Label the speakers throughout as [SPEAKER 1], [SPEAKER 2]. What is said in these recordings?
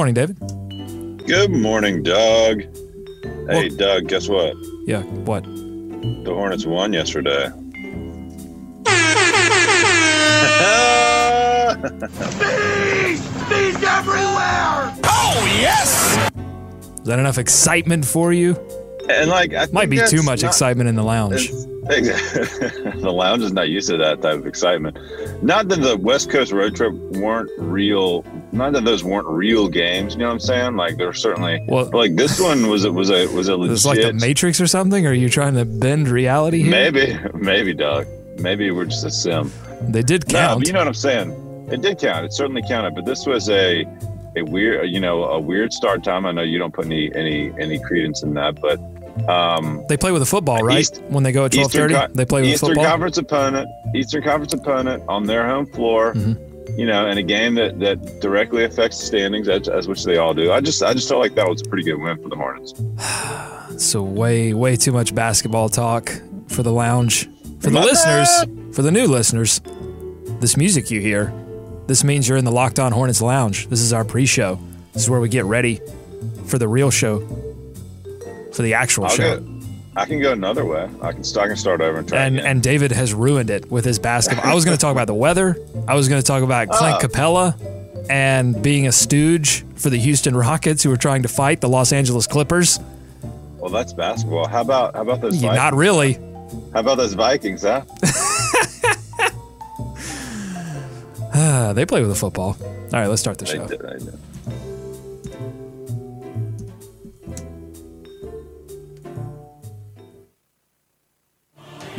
[SPEAKER 1] Good morning, David.
[SPEAKER 2] Good morning, Doug. Hey,
[SPEAKER 1] Well-
[SPEAKER 2] Doug, guess what?
[SPEAKER 1] Yeah, what?
[SPEAKER 2] The Hornets won yesterday. bees! Bees everywhere! Oh yes!
[SPEAKER 1] Is that enough excitement for you?
[SPEAKER 2] and like, I think
[SPEAKER 1] Might be too much
[SPEAKER 2] not-
[SPEAKER 1] excitement in the lounge.
[SPEAKER 2] It's- the lounge is not used to that type of excitement. Not that the West Coast road trip weren't real. Not that those weren't real games. You know what I'm saying? Like there's certainly.
[SPEAKER 1] Well-
[SPEAKER 2] like this one was a was a was a legit.
[SPEAKER 1] It's like the Matrix or something? Or are you trying to bend reality here?
[SPEAKER 2] maybe maybe Doug. Maybe we're just a sim.
[SPEAKER 1] They did count.
[SPEAKER 2] but you know what I'm saying. It did count. It certainly counted. But this was a a weird, you know, a weird start time. I know you don't put any any any credence in that, but um,
[SPEAKER 1] they play with a football, right?
[SPEAKER 2] East-
[SPEAKER 1] when they go at 12:30, they play with
[SPEAKER 2] Eastern
[SPEAKER 1] football.
[SPEAKER 2] Conference opponent, Eastern Conference opponent on their home floor.
[SPEAKER 1] Mm-hmm.
[SPEAKER 2] You know, in a game that that directly affects the standings, as, as which they all do. I just I just felt like that was a pretty good win for the Hornets.
[SPEAKER 1] So way, way too much basketball talk for the lounge. For the
[SPEAKER 2] My
[SPEAKER 1] listeners, for the new listeners, this music you hear, this means you're in the Locked On Hornets Lounge. This is our pre-show. This is where we get ready for the real show, for the actual
[SPEAKER 2] I'll
[SPEAKER 1] show.
[SPEAKER 2] go. I can go another way. I can start. I can start over and try.
[SPEAKER 1] And and David has ruined it with his basketball. I was going to talk about the weather. I was going to talk about Clint
[SPEAKER 2] Oh.
[SPEAKER 1] Capela and being a stooge for the Houston Rockets who are trying to fight the Los Angeles Clippers.
[SPEAKER 2] well, that's basketball. How about how about those? Vikings?
[SPEAKER 1] Not really.
[SPEAKER 2] How about those Vikings? Huh?
[SPEAKER 1] Uh, they play with a football. All right, let's start the show.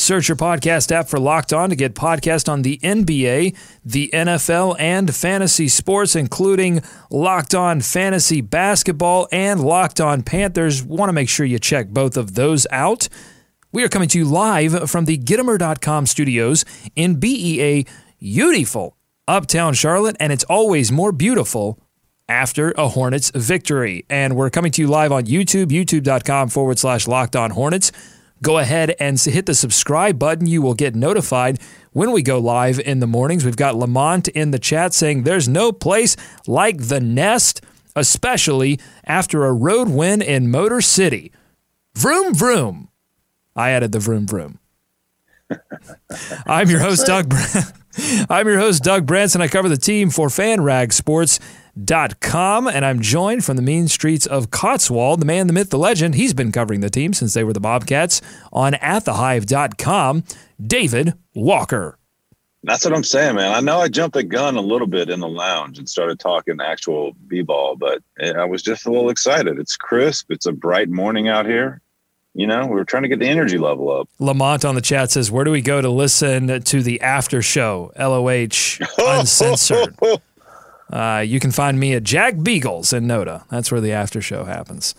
[SPEAKER 1] Search your podcast app for Locked On to get podcast on the NBA, the NFL, and fantasy sports, including Locked On Fantasy Basketball and Locked On Panthers. Want to make sure you check both of those out. We are coming to you live from the Gittimer.com studios in BEA, beautiful uptown Charlotte, and it's always more beautiful after a Hornets victory. And we're coming to you live on YouTube, youtube.com forward slash locked on Hornets. Go ahead and hit the subscribe button. You will get notified when we go live in the mornings. We've got Lamont in the chat saying there's no place like the nest, especially after a road win in Motor City. Vroom, vroom. I added the vroom, vroom. I'm your host, Doug. Br- I'm your host, Doug Branson. I cover the team for FanRagSports.com, and I'm joined from the mean streets of Cotswold, the man, the myth, the legend. He's been covering the team since they were the Bobcats on AtTheHive.com. David Walker.
[SPEAKER 2] That's what I'm saying, man. I know I jumped the gun a little bit in the lounge and started talking actual b-ball, but eh, I was just a little excited. It's crisp. It's a bright morning out here. You know, we were trying to get the energy level up.
[SPEAKER 1] Lamont on the chat says, Where do we go to listen to the after show? LOH uncensored. Uh, you can find me at Jack Beagles in Noda. That's where the after show happens.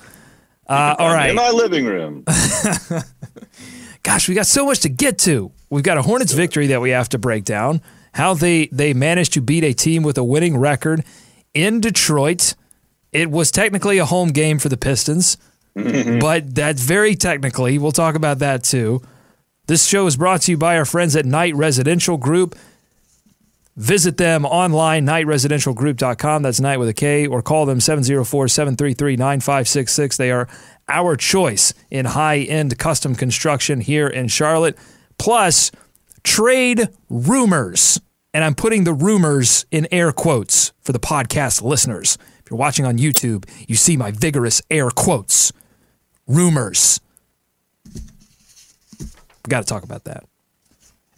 [SPEAKER 1] Uh, all right.
[SPEAKER 2] In my living room.
[SPEAKER 1] gosh, we got so much to get to. We've got a Hornets victory that we have to break down. How they they managed to beat a team with a winning record in Detroit. It was technically a home game for the Pistons, but that's very technically. We'll talk about that too. This show is brought to you by our friends at Knight Residential Group. Visit them online, knightresidentialgroup.com. That's night with a K, or call them 704 733 9566. They are our choice in high end custom construction here in Charlotte. Plus, trade rumors. And I'm putting the rumors in air quotes for the podcast listeners. If you're watching on YouTube, you see my vigorous air quotes. Rumors. We got to talk about that.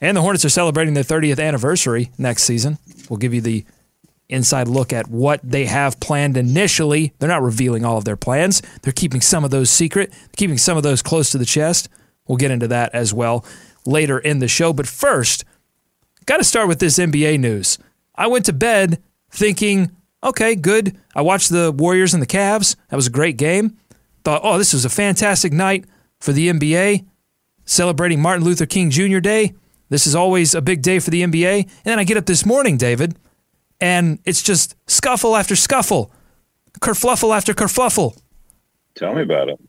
[SPEAKER 1] And the Hornets are celebrating their 30th anniversary next season. We'll give you the inside look at what they have planned initially. They're not revealing all of their plans. They're keeping some of those secret, keeping some of those close to the chest. We'll get into that as well later in the show. But first, got to start with this NBA news. I went to bed thinking, okay, good. I watched the Warriors and the Cavs. That was a great game. thought, oh, this was a fantastic night for the NBA, celebrating Martin Luther King Jr. Day. This is always a big day for the NBA. And then I get up this morning, David, and it's just scuffle after scuffle, kerfluffle after kerfluffle.
[SPEAKER 2] Tell me about it.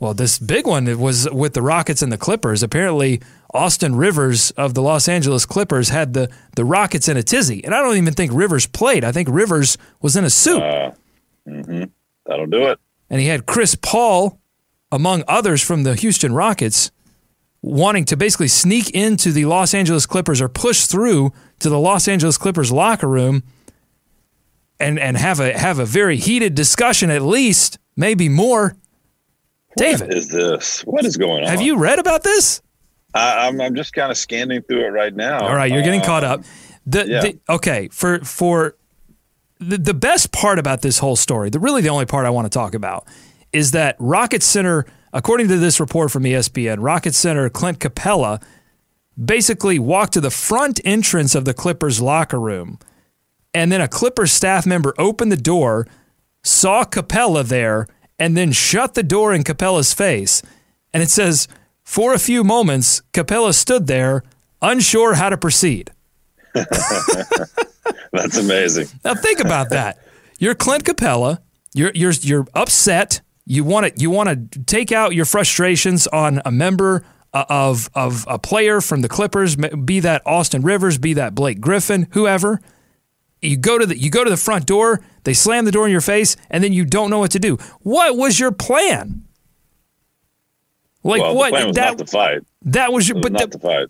[SPEAKER 1] Well, this big one it was with the Rockets and the Clippers. Apparently, Austin Rivers of the Los Angeles Clippers had the, the Rockets in a tizzy. And I don't even think Rivers played. I think Rivers was in a suit.
[SPEAKER 2] Uh, mm-hmm. That'll do it.
[SPEAKER 1] And he had Chris Paul, among others from the Houston Rockets, wanting to basically sneak into the Los Angeles Clippers or push through to the Los Angeles Clippers locker room and, and have a have a very heated discussion at least, maybe more. David,
[SPEAKER 2] what is this? What is going on?
[SPEAKER 1] Have you read about this?
[SPEAKER 2] I, am I'm, I'm just kind of scanning through it right now.
[SPEAKER 1] All right, you're getting uh, caught up. The, yeah. the okay for for the, the best part about this whole story, the really the only part I want to talk about is that Rocket Center, according to this report from ESPN, Rocket Center Clint Capela basically walked to the front entrance of the Clippers locker room, and then a Clippers staff member opened the door, saw Capela there and then shut the door in Capela's face. And it says, for a few moments, Capela stood there, unsure how to proceed.
[SPEAKER 2] That's amazing.
[SPEAKER 1] Now think about that. You're Clint Capela. You're you're you're upset. You want to you want to take out your frustrations on a member uh, of of a player from the Clippers, be that Austin Rivers, be that Blake Griffin, whoever. You go to the you go to the front door, they slam the door in your face, and then you don't know what to do. What was your plan?
[SPEAKER 2] Like well, what? was that, not to fight.
[SPEAKER 1] That was
[SPEAKER 2] your,
[SPEAKER 1] was but
[SPEAKER 2] not
[SPEAKER 1] the,
[SPEAKER 2] to fight.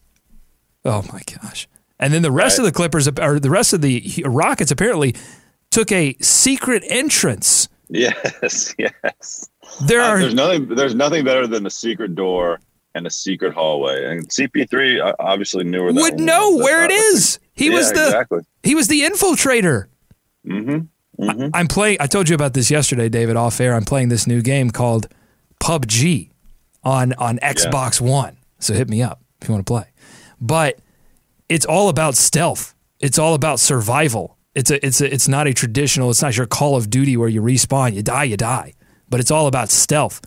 [SPEAKER 1] Oh my gosh! And then the rest right. of the Clippers or the rest of the Rockets apparently took a secret entrance.
[SPEAKER 2] Yes, yes.
[SPEAKER 1] There uh, are
[SPEAKER 2] there's nothing there's nothing better than a secret door and a secret hallway. And CP3 uh, obviously knew where that
[SPEAKER 1] would know was. where it is. He
[SPEAKER 2] yeah,
[SPEAKER 1] was the
[SPEAKER 2] exactly.
[SPEAKER 1] he was the infiltrator.
[SPEAKER 2] Mm-hmm. Mm-hmm.
[SPEAKER 1] I, I'm playing. I told you about this yesterday, David, off air. I'm playing this new game called PUBG on on Xbox yeah. One. So hit me up if you want to play. But it's all about stealth. It's all about survival. It's a it's a it's not a traditional. It's not your Call of Duty where you respawn, you die, you die. But it's all about stealth.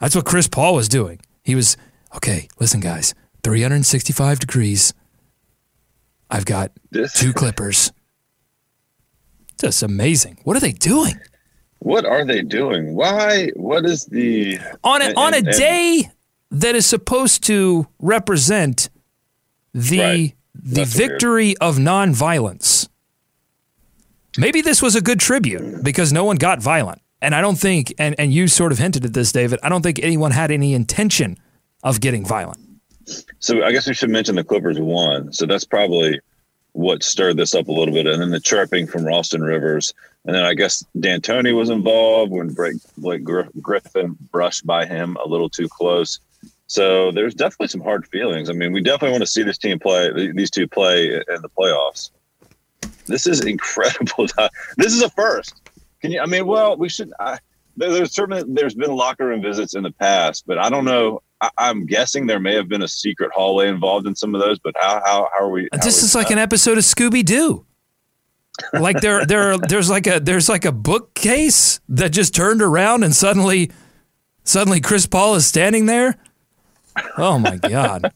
[SPEAKER 1] That's what Chris Paul was doing. He was okay. Listen, guys, 365 degrees. I've got two clippers. Just amazing. What are they doing?
[SPEAKER 2] What are they doing? Why? What is the
[SPEAKER 1] on a, and, on a and, day that is supposed to represent the right. the victory weird. of nonviolence? Maybe this was a good tribute because no one got violent. And I don't think, and, and you sort of hinted at this, David, I don't think anyone had any intention of getting violent.
[SPEAKER 2] So I guess we should mention the Clippers won. So that's probably what stirred this up a little bit. And then the chirping from Austin Rivers. And then I guess D'Antoni was involved when Blake, Blake Griffin brushed by him a little too close. So there's definitely some hard feelings. I mean, we definitely want to see this team play, these two play in the playoffs. This is incredible. this is a first. Can you? I mean, well, we should. I, there's certainly there's been locker room visits in the past, but I don't know. I, am guessing there may have been a secret hallway involved in some of those. But how how, how are we? How
[SPEAKER 1] this
[SPEAKER 2] are
[SPEAKER 1] is like an episode of Scooby Doo. like there there there's like a there's like a bookcase that just turned around and suddenly suddenly Chris Paul is standing there. Oh my god.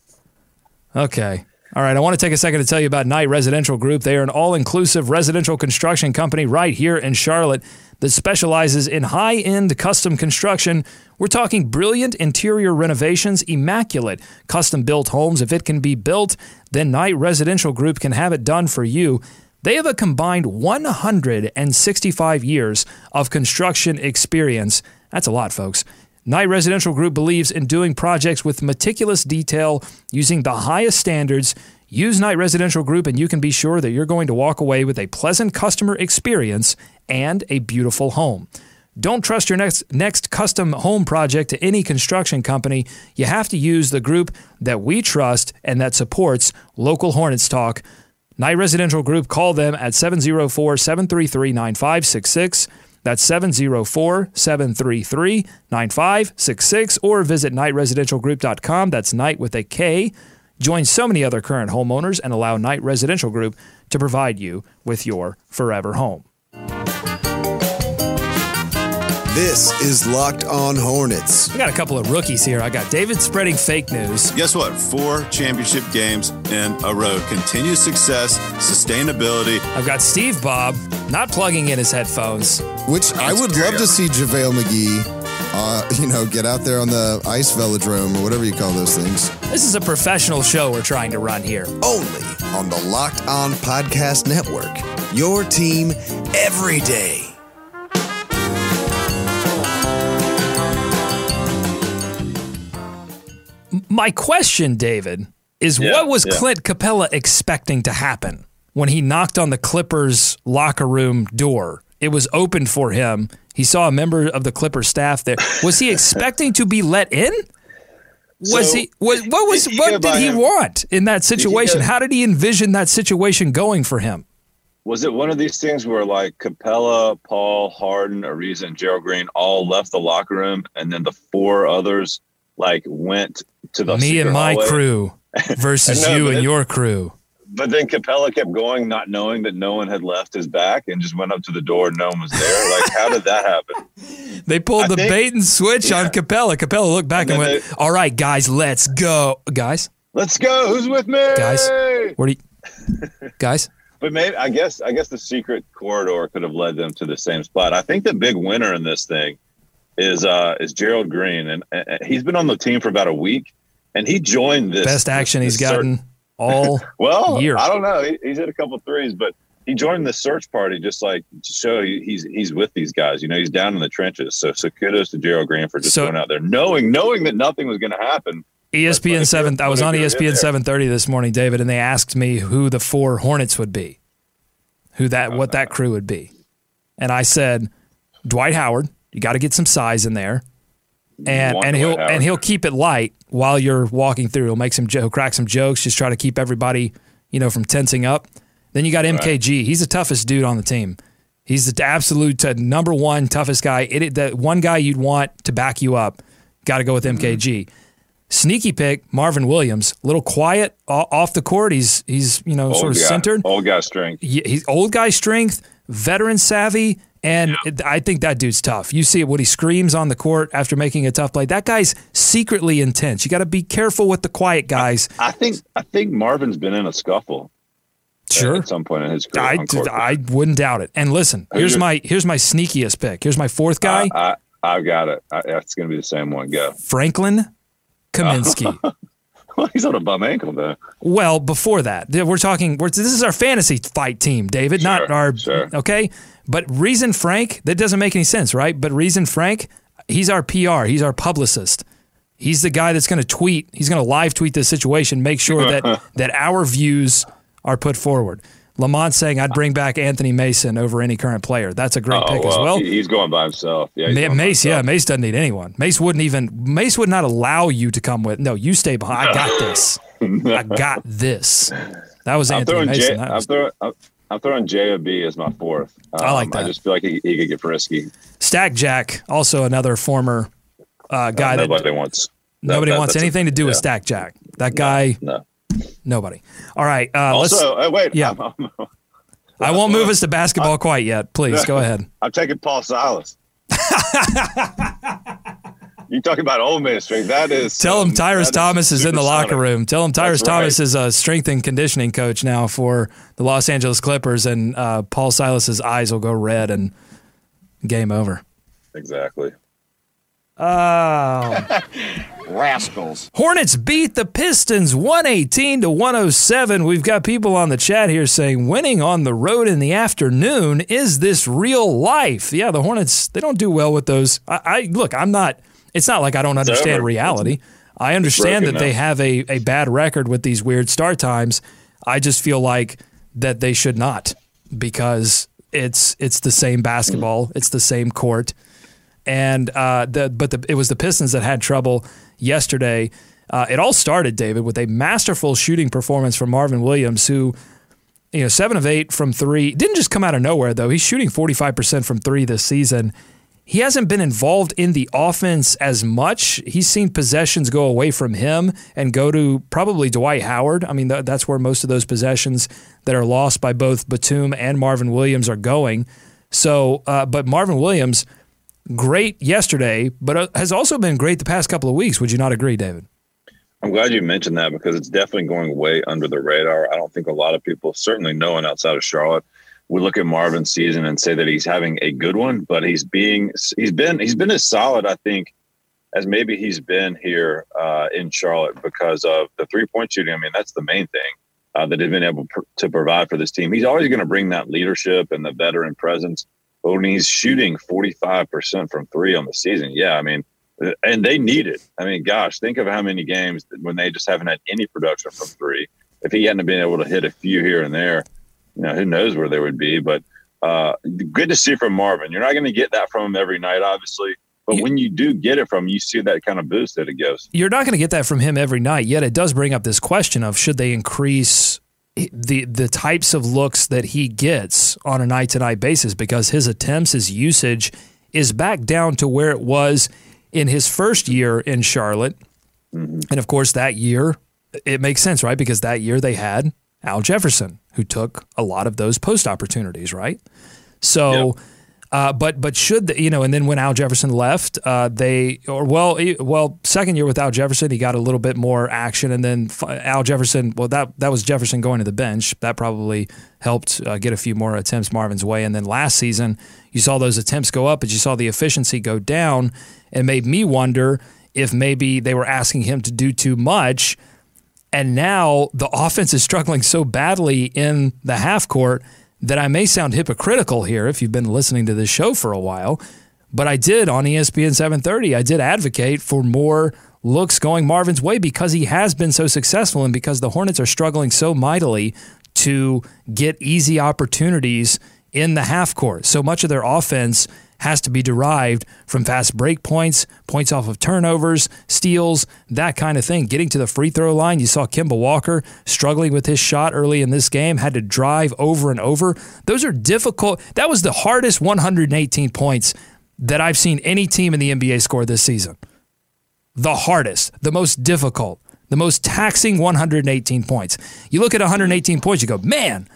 [SPEAKER 1] Okay. All right, I want to take a second to tell you about Knight Residential Group. They are an all inclusive residential construction company right here in Charlotte that specializes in high end custom construction. We're talking brilliant interior renovations, immaculate custom built homes. If it can be built, then Knight Residential Group can have it done for you. They have a combined 165 years of construction experience. That's a lot, folks. Knight Residential Group believes in doing projects with meticulous detail using the highest standards. Use Knight Residential Group and you can be sure that you're going to walk away with a pleasant customer experience and a beautiful home. Don't trust your next next custom home project to any construction company. You have to use the group that we trust and that supports local Hornets talk. Knight Residential Group, call them at 704 733 9566. That's 704 733 9566 or visit knightresidentialgroup.com. That's Knight with a K. Join so many other current homeowners and allow Knight Residential Group to provide you with your forever home.
[SPEAKER 3] This is Locked On Hornets.
[SPEAKER 1] We got a couple of rookies here. I got David spreading fake news.
[SPEAKER 4] Guess what? Four championship games in a row. Continued success, sustainability.
[SPEAKER 1] I've got Steve Bob not plugging in his headphones.
[SPEAKER 3] Which I would love to see JaVale McGee, uh, you know, get out there on the ice velodrome or whatever you call those things.
[SPEAKER 1] This is a professional show we're trying to run here.
[SPEAKER 3] Only on the Locked On Podcast Network. Your team every day.
[SPEAKER 1] My question, David, is
[SPEAKER 2] Yeah,
[SPEAKER 1] what was
[SPEAKER 2] yeah.
[SPEAKER 1] Clint Capela expecting to happen when he knocked on the Clippers locker room door? It was open for him. He saw a member of the Clippers staff there. Was he expecting to be let in? Was
[SPEAKER 2] So,
[SPEAKER 1] he was what was
[SPEAKER 2] you
[SPEAKER 1] what did he
[SPEAKER 2] him-
[SPEAKER 1] want in that situation?
[SPEAKER 2] go-
[SPEAKER 1] How did he envision that situation going for him?
[SPEAKER 2] Was it one of these things where like Capela, Paul, Harden, Ariza, and Gerald Green all left the locker room, and then the four others like went to the
[SPEAKER 1] Me and my
[SPEAKER 2] hallway?
[SPEAKER 1] crew versus
[SPEAKER 2] No,
[SPEAKER 1] you and your crew.
[SPEAKER 2] But then Capela kept going, not knowing that no one had left his back, and just went up to the door. and No one was there. Like, how did that happen?
[SPEAKER 1] They pulled
[SPEAKER 2] I
[SPEAKER 1] the
[SPEAKER 2] think-
[SPEAKER 1] bait and switch on Capela. Capela looked back and,
[SPEAKER 2] And
[SPEAKER 1] went, "All right, guys, let's go, guys,
[SPEAKER 2] Let's go. Who's with me,
[SPEAKER 1] guys. Where do you, guys?"
[SPEAKER 2] But maybe I guess I guess the secret corridor could have led them to the same spot. I think the big winner in this thing is uh is Gerald Green, and, and he's been on the team for about a week, and he joined this
[SPEAKER 1] Best action
[SPEAKER 2] this
[SPEAKER 1] he's gotten
[SPEAKER 2] search-
[SPEAKER 1] all.
[SPEAKER 2] Well,
[SPEAKER 1] year.
[SPEAKER 2] I don't know. He, he's hit a couple threes, but he joined the search party just like to show he's he's with these guys. You know, he's down in the trenches. So so kudos to Gerald Green for just
[SPEAKER 1] So-
[SPEAKER 2] going out there, knowing knowing that nothing was going to happen.
[SPEAKER 1] ESPN seven. I was on
[SPEAKER 2] if you're in
[SPEAKER 1] ESPN seven thirty this morning, David, and they asked me who the four Hornets would be, who that what that crew would be, and I said Dwight Howard. You got to get some size in there, and and he'll and he'll keep it light while you're walking through. He'll make some he'll crack some jokes, just try to keep everybody you know from tensing up. Then you got MKG. He's the toughest dude on the team. He's the absolute number one toughest guy. It, the one guy you'd want to back you up. Got to go with MKG. Mm-hmm. Sneaky pick, Marvin Williams. A little quiet off the court. He's he's you know sort of
[SPEAKER 2] guy,
[SPEAKER 1] centered.
[SPEAKER 2] old guy strength.
[SPEAKER 1] He- He's old guy strength, veteran savvy, and it- I think that dude's tough. You see what he screams on the court after making a tough play. That guy's secretly intense. You got to be careful with the quiet guys.
[SPEAKER 2] I think I think Marvin's been in a scuffle
[SPEAKER 1] Sure.
[SPEAKER 2] at some point in his career.
[SPEAKER 1] I,
[SPEAKER 2] on court.
[SPEAKER 1] I wouldn't doubt it. And listen, here's
[SPEAKER 2] your-
[SPEAKER 1] my here's my sneakiest pick. Here's my fourth guy,
[SPEAKER 2] I, I, I've got it. I, it's going to be the same one. Go.
[SPEAKER 1] Franklin Kaminsky.
[SPEAKER 2] Well, he's on a bum ankle though.
[SPEAKER 1] Well, before that, we're talking. We're, this is our fantasy fight team, David, not our.
[SPEAKER 2] sure.
[SPEAKER 1] Okay, but Reason Frank, that doesn't make any sense, right? But Reason Frank, he's our PR. He's our publicist. He's the guy that's going to tweet. He's going to live tweet this situation, make sure that that our views are put forward. Lamont saying I'd bring back Anthony Mason over any current player. That's a great
[SPEAKER 2] Oh,
[SPEAKER 1] pick
[SPEAKER 2] well,
[SPEAKER 1] as well.
[SPEAKER 2] he's going by himself. Yeah, he's
[SPEAKER 1] Ma-
[SPEAKER 2] going by
[SPEAKER 1] Mace, yeah. Mace doesn't need anyone. Mace wouldn't even. Mace would not allow you to come with. No, you stay behind. I got this. I got this. That was
[SPEAKER 2] I'm
[SPEAKER 1] Anthony
[SPEAKER 2] throwing
[SPEAKER 1] Mason.
[SPEAKER 2] J.
[SPEAKER 1] That
[SPEAKER 2] I'm
[SPEAKER 1] was-
[SPEAKER 2] throwing. I'm, I'm throwing J or B as my fourth. Um,
[SPEAKER 1] I like that.
[SPEAKER 2] I just feel like he, he could get frisky.
[SPEAKER 1] Stack Jack, also another former uh, guy that
[SPEAKER 2] nobody wants.
[SPEAKER 1] nobody
[SPEAKER 2] that-
[SPEAKER 1] wants
[SPEAKER 2] that's a-
[SPEAKER 1] anything to do with. Stack Jack. That guy,
[SPEAKER 2] No.
[SPEAKER 1] nobody. All right, uh, let's.
[SPEAKER 2] Also, uh, wait.
[SPEAKER 1] yeah.
[SPEAKER 2] I'm, I'm,
[SPEAKER 1] I won't move us to basketball quite yet. Please go ahead.
[SPEAKER 2] I'm taking Paul Silas. you talking about old man strength? That is.
[SPEAKER 1] Tell him Tyrus Thomas is in the
[SPEAKER 2] supersonic.
[SPEAKER 1] locker room. Tell him Tyrus
[SPEAKER 2] right.
[SPEAKER 1] Thomas is a strength and conditioning coach now for the Los Angeles Clippers, and uh, Paul Silas's eyes will go red and game over.
[SPEAKER 2] Exactly.
[SPEAKER 1] Oh.
[SPEAKER 5] Rascals.
[SPEAKER 1] Hornets beat the Pistons 118 to 107. We've got people on the chat here saying winning on the road in the afternoon is this real life? Yeah, the Hornets they don't do well with those. I, I look, I'm not. It's not like I don't understand reality. I understand that they have a, a bad record with these weird start times. I just feel like that they should not because it's it's the same basketball, it's the same court and uh, the but the, it was the Pistons that had trouble yesterday. Uh, it all started, David, with a masterful shooting performance from Marvin Williams, who, you know, seven of eight from three didn't just come out of nowhere though. He's shooting forty five percent from three this season. He hasn't been involved in the offense as much. He's seen possessions go away from him and go to probably Dwight Howard. I mean, th- that's where most of those possessions that are lost by both Batum and Marvin Williams are going. So, uh, but Marvin Williams great yesterday, but uh, has also been great the past couple of weeks. Would you not agree, David?
[SPEAKER 2] I'm glad you mentioned that because it's definitely going way under the radar. I don't think a lot of people, certainly no one outside of Charlotte, would look at Marvin's season and say that he's having a good one, but he's being he's been he's been as solid, I think, as maybe he's been here uh, in Charlotte because of the three point shooting. I mean, that's the main thing uh, that he's been able pr- to provide for this team. He's always going to bring that leadership and the veteran presence. But when he's shooting 45% from three on the season, yeah, I mean, and they need it. I mean, gosh, think of how many games when they just haven't had any production from three. If he hadn't been able to hit a few here and there, you know, who knows where they would be. But uh, good to see from Marvin. You're not going to get that from him every night, obviously. But when you do get it from him, you see that kind of boost that it gives.
[SPEAKER 1] You're not going to get that from him every night, yet it does bring up this question of should they increase the the types of looks that he gets on a night to night basis because his attempts, his usage is back down to where it was in his first year in Charlotte. Mm-hmm. And of course, that year, it makes sense, right? Because that year they had Al Jefferson, who took a lot of those post opportunities, right? So. Yep uh, but but should the, you know? And then when Al Jefferson left, uh, they or well well second year with Al Jefferson, he got a little bit more action, and then Al Jefferson. Well, that that was Jefferson going to the bench. That probably helped uh, get a few more attempts Marvin's way. And then last season, you saw those attempts go up, but you saw the efficiency go down. and made me wonder if maybe they were asking him to do too much. And now the offense is struggling so badly in the half court that I may sound hypocritical here if you've been listening to this show for a while, but I did on ESPN 730, I did advocate for more looks going Marvin's way because he has been so successful and because the Hornets are struggling so mightily to get easy opportunities in the half court. So much of their offense has to be derived from fast break points, points off of turnovers, steals, that kind of thing. Getting to the free throw line, you saw Kemba Walker struggling with his shot early in this game, had to drive over and over. Those are difficult. That was the hardest 118 points that I've seen any team in the NBA score this season. The hardest, the most difficult, the most taxing 118 points. You look at 118 points, you go, man,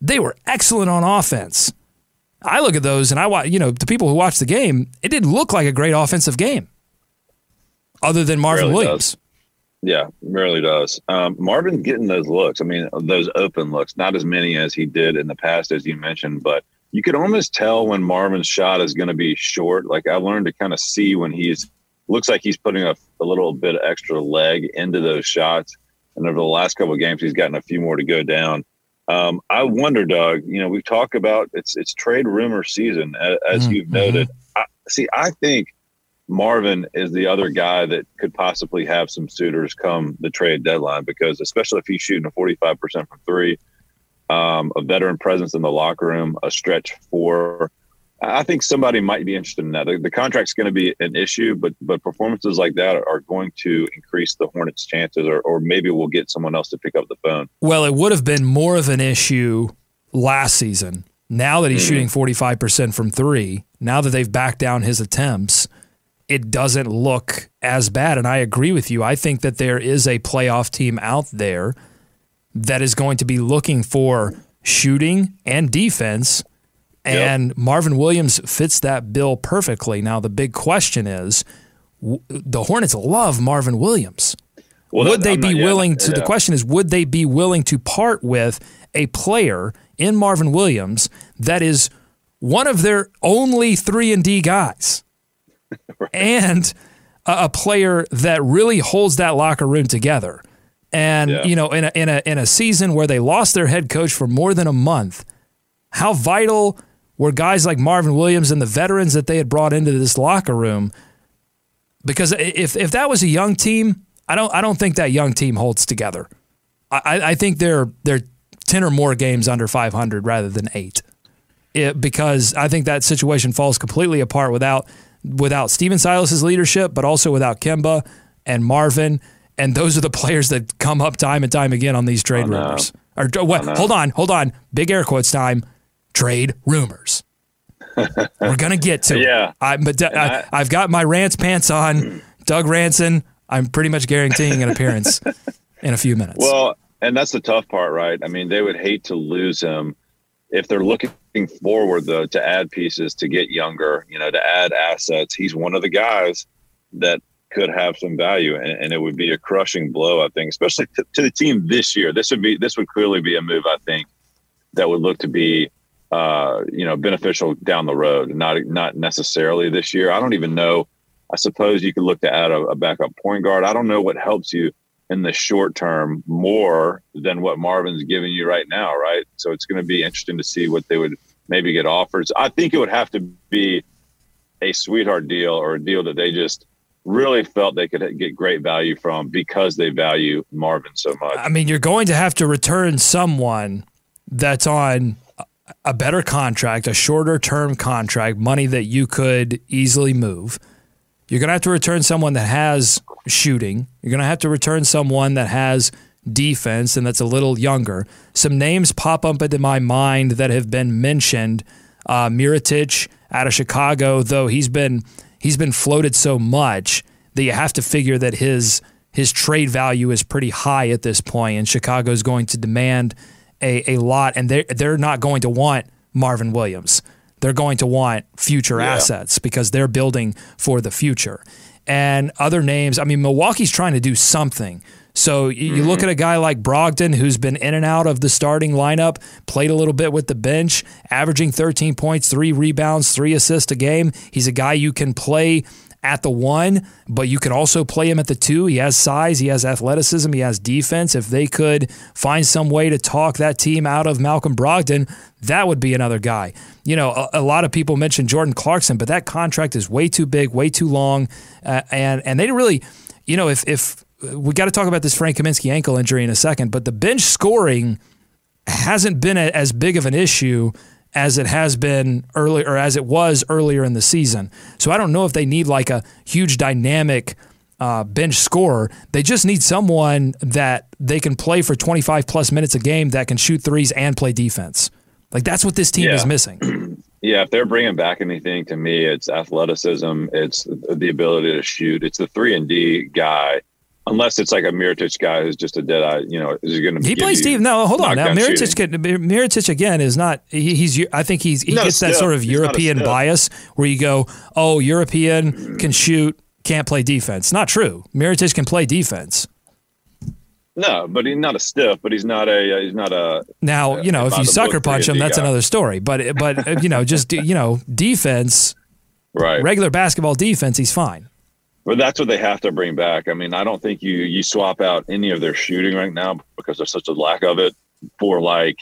[SPEAKER 1] they were excellent on offense. I look at those and I watch, you know, the people who watch the game, it didn't look like a great offensive game other than Marvin really Williams.
[SPEAKER 2] Does. Yeah, really does. Um, Marvin's getting those looks. I mean, those open looks, not as many as he did in the past, as you mentioned, but you could almost tell when Marvin's shot is going to be short. Like I learned to kind of see when he's looks like he's putting a, a little bit of extra leg into those shots. And over the last couple of games, he's gotten a few more to go down. Um, I wonder, Doug. You know, we talk about it's it's trade rumor season, as, as mm-hmm. you've noted. I, see, I think Marvin is the other guy that could possibly have some suitors come the trade deadline because, especially if he's shooting a forty five percent from three, um, a veteran presence in the locker room, a stretch four. I think somebody might be interested in that. The, the contract's going to be an issue, but but performances like that are, going to increase the Hornets' chances, or, or maybe we'll get someone else to pick up the phone.
[SPEAKER 1] Well, it would have been more of an issue last season. Now that he's mm-hmm. shooting forty five percent from three, now that they've backed down his attempts, it doesn't look as bad. And I agree with you. I think that there is a playoff team out there that is going to be looking for shooting and defense and yep. Marvin Williams fits that bill perfectly. Now, the big question is w- the Hornets love Marvin Williams. Well, would that, they I'm be not, willing yeah, to? Yeah. The question is, would they be willing to part with a player in Marvin Williams that is one of their only three and D guys, right. and a, a, player that really holds that locker room together? And yeah. you know, in a, in a in a season where they lost their head coach for more than a month, how vital were guys like Marvin Williams and the veterans that they had brought into this locker room. Because if if that was a young team, I don't I don't think that young team holds together. I, I think they're they're ten or more games under five hundred rather than eight. It, because I think that situation falls completely apart without without Stephen Silas's leadership, but also without Kemba and Marvin. And those are the players that come up time and time again on these trade rumors. Or what? Hold on, hold on. Big air quotes time trade rumors. We're gonna get to
[SPEAKER 2] yeah.
[SPEAKER 1] It. I, but I, have got my rants pants on. Doug Ranson. I'm pretty much guaranteeing an appearance in a few minutes.
[SPEAKER 2] Well, and that's the tough part, right? I mean, they would hate to lose him if they're looking forward though to add pieces to get younger, you know, to add assets, he's one of the guys that could have some value, and, and it would be a crushing blow, I think, especially to, to, the team this year. This would be this would clearly be a move, I think, that would look to be, uh, you know, beneficial down the road, not not necessarily this year. I don't even know. I suppose you could look to add a, a backup point guard. I don't know what helps you in the short term more than what Marvin's giving you right now, right? So it's going to be interesting to see what they would maybe get offers. I think it would have to be a sweetheart deal or a deal that they just really felt they could get great value from because they value Marvin so much.
[SPEAKER 1] I mean, you're going to have to return someone that's on a better contract, a shorter term contract, money that you could easily move. You're going to have to return someone that has shooting. You're going to have to return someone that has defense and that's a little younger. Some names pop up into my mind that have been mentioned. Uh, Mirotic out of Chicago, though he's been he's been floated so much that you have to figure that his his trade value is pretty high at this point, and Chicago is going to demand a, a lot, and they're they're not going to want Marvin Williams. They're going to want future yeah. assets because they're building for the future. And other names, I mean, Milwaukee's trying to do something. So you, mm-hmm. look at a guy like Brogdon, who's been in and out of the starting lineup, played a little bit with the bench, averaging 13 points, three rebounds, three assists a game. He's a guy you can play at the one, but you could also play him at the two. He has size, he has athleticism, he has defense. If they could find some way to talk that team out of Malcolm Brogdon, that would be another guy. You know, a, a lot of people mention Jordan Clarkson, but that contract is way too big, way too long, uh, and and they really, you know, if if we got to talk about this Frank Kaminsky ankle injury in a second, but the bench scoring hasn't been a, as big of an issue as it has been early or as it was earlier in the season. So I don't know if they need like a huge dynamic uh, bench scorer. They just need someone that they can play for 25 plus minutes a game that can shoot threes and play defense. Like that's what this team yeah. is missing.
[SPEAKER 2] Yeah, if they're bringing back anything to me, it's athleticism, it's the ability to shoot, it's the three and D guy unless it's like a Mirotic guy who's just a dead eye, you know, is he going to be.
[SPEAKER 1] he plays Steve. No, hold on. Now Mirotic, Mirotic again is not. He, he's. I think he's he gets that sort of he's European bias where you go, oh, European can shoot, can't play defense. Not true. Mirotic can play defense.
[SPEAKER 2] No, but he's not a stiff. But he's not a. Uh, he's not a.
[SPEAKER 1] Now uh, you know if you sucker punch him, that's guy. another story. But but uh, you know just you know defense,
[SPEAKER 2] right?
[SPEAKER 1] Regular basketball defense, he's fine.
[SPEAKER 2] But that's what they have to bring back. I mean, I don't think you you swap out any of their shooting right now because there's such a lack of it for like,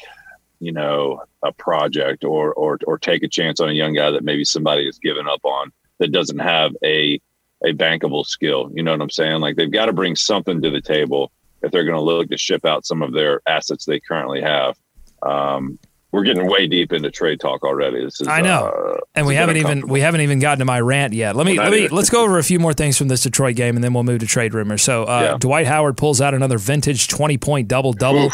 [SPEAKER 2] you know, a project or or or take a chance on a young guy that maybe somebody has given up on that doesn't have a a bankable skill. You know what I'm saying? Like they've got to bring something to the table if they're going to look to ship out some of their assets they currently have. Um, we're getting way deep into trade talk already. This is,
[SPEAKER 1] I know, uh, and we haven't even we haven't even gotten to my rant yet. Let me let me let's go over a few more things from this Detroit game, and then we'll move to trade rumors. So uh, yeah. Dwight Howard pulls out another vintage twenty point double double.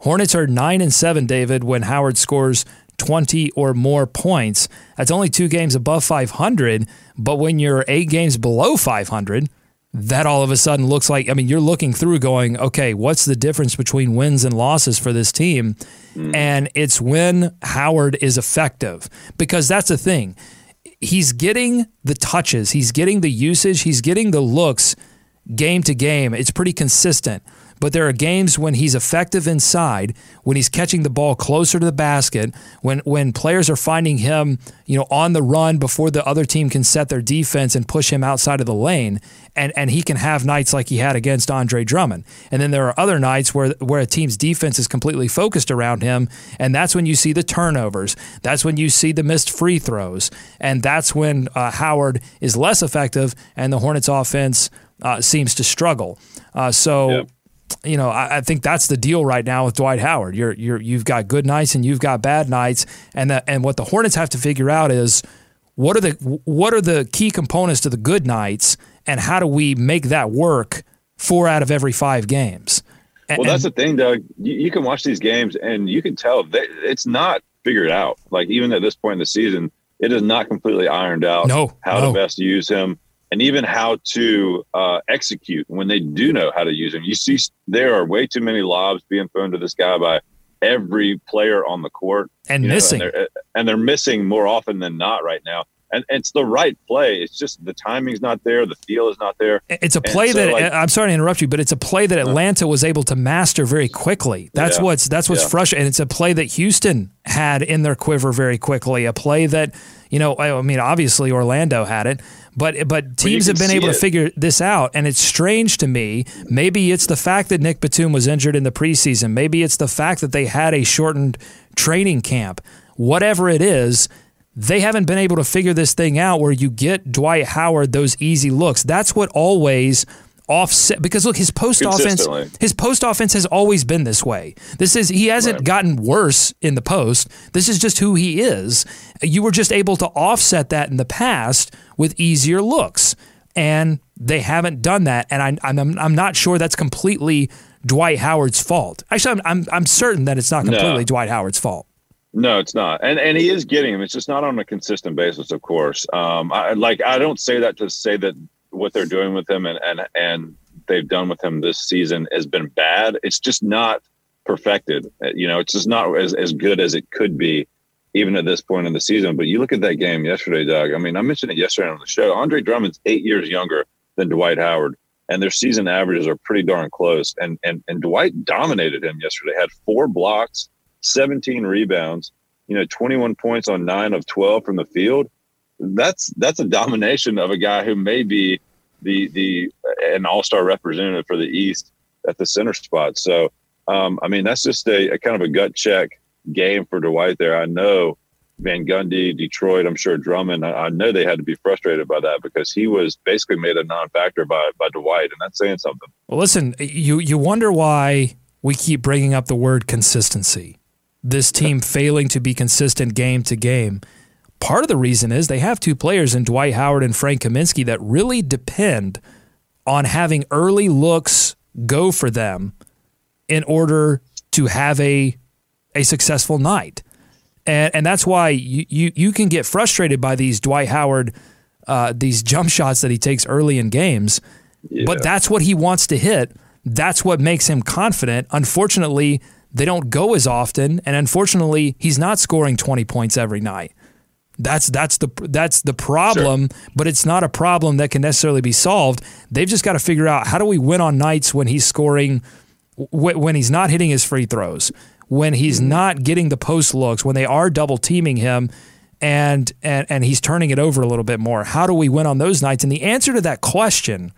[SPEAKER 1] Hornets are nine and seven, David, when Howard scores 20 or more points. That's only two games above 500. But when you're eight games below 500, that all of a sudden looks like, I mean, you're looking through going, okay, what's the difference between wins and losses for this team? Mm. And it's when Howard is effective because that's the thing. He's getting the touches, he's getting the usage, he's getting the looks game to game. It's pretty consistent. But there are games when he's effective inside, when he's catching the ball closer to the basket, when when players are finding him, you know, on the run before the other team can set their defense and push him outside of the lane, and and he can have nights like he had against Andre Drummond. And then there are other nights where where a team's defense is completely focused around him, and that's when you see the turnovers. That's when you see the missed free throws, and that's when uh, Howard is less effective, and the Hornets' offense uh, seems to struggle. Uh, so. Yep you know, I, I, think that's the deal right now with Dwight Howard. You're you're you've got good nights and you've got bad nights, and the, and what the Hornets have to figure out is what are the what are the key components to the good nights, and how do we make that work four out of every five games?
[SPEAKER 2] And, well, that's the thing, Doug. You, you, can watch these games and you can tell that it's not figured out. Like even at this point in the season, it is not completely ironed out.
[SPEAKER 1] No,
[SPEAKER 2] how
[SPEAKER 1] no.
[SPEAKER 2] to best use him and even how to uh, execute when they do know how to use them. You see, there are way too many lobs being thrown to this guy by every player on the court
[SPEAKER 1] and
[SPEAKER 2] you know,
[SPEAKER 1] missing.
[SPEAKER 2] and, they're, and they're missing more often than not right now. And it's the right play. It's just the timing's not there. The feel is not there.
[SPEAKER 1] It's a play
[SPEAKER 2] so,
[SPEAKER 1] that
[SPEAKER 2] like-
[SPEAKER 1] I'm sorry to interrupt you, but it's a play that Atlanta was able to master very quickly. That's
[SPEAKER 2] Yeah.
[SPEAKER 1] what's that's what's
[SPEAKER 2] Yeah.
[SPEAKER 1] frustrating. It's a play that Houston had in their quiver very quickly. A play that you know, I mean, obviously Orlando had it, but but teams have been able to figure this out, and it's strange to me. Maybe it's the fact that Nick Batum was injured in the preseason. Maybe it's the fact that they had a shortened training camp. Whatever it is. They haven't been able to figure this thing out where you get Dwight Howard those easy looks. That's what always offset because look his post offense his post offense has always been this way. This is he hasn't
[SPEAKER 2] Right.
[SPEAKER 1] gotten worse in the post. This is just who he is. You were just able to offset that in the past with easier looks, and they haven't done that. And I, I'm I'm not sure that's completely Dwight Howard's fault. Actually, I'm I'm, I'm certain that it's not
[SPEAKER 2] No.
[SPEAKER 1] completely Dwight Howard's fault.
[SPEAKER 2] No, it's not, and and he is getting him. It's just not on a consistent basis, of course. Um, I like I don't say that to say that what they're doing with him and and and they've done with him this season has been bad. It's just not perfected. Uh, You know, it's just not as as good as it could be, even at this point in the season. But you look at that game yesterday, Doug. I mean, I mentioned it yesterday on the show. Andre Drummond's eight years younger than Dwight Howard. And their season averages are pretty darn close. And and and Dwight dominated him yesterday. Had four blocks, 17 rebounds, you know, 21 points on nine of 12 from the field. That's that's a domination of a guy who may be the the an all star representative for the East at the center spot. So, um, I mean, that's just a, a kind of a gut check game for Dwight there. I know Van Gundy, Detroit, I'm sure Drummond, I, I know they had to be frustrated by that because he was basically made a non factor by, by Dwight, and that's saying something.
[SPEAKER 1] Well, listen, you you wonder why we keep bringing up the word consistency. This team failing to be consistent game to game. Part of the reason is they have two players in Dwight Howard and Frank Kaminsky that really depend on having early looks go for them in order to have a a successful night. And and that's why you you, you can get frustrated by these Dwight Howard uh, these jump shots that he takes early in games. But that's what he wants to hit. That's what makes him confident. Unfortunately, they don't go as often, and unfortunately, he's not scoring 20 points every night. That's that's the that's the problem, but it's not a problem that can necessarily be solved. They've just got to figure out how do we win on nights when he's scoring when he's not hitting his free throws, when he's mm-hmm. not getting the post looks, when they are double teaming him and and and he's turning it over a little bit more. How do we win on those nights? And the answer to that question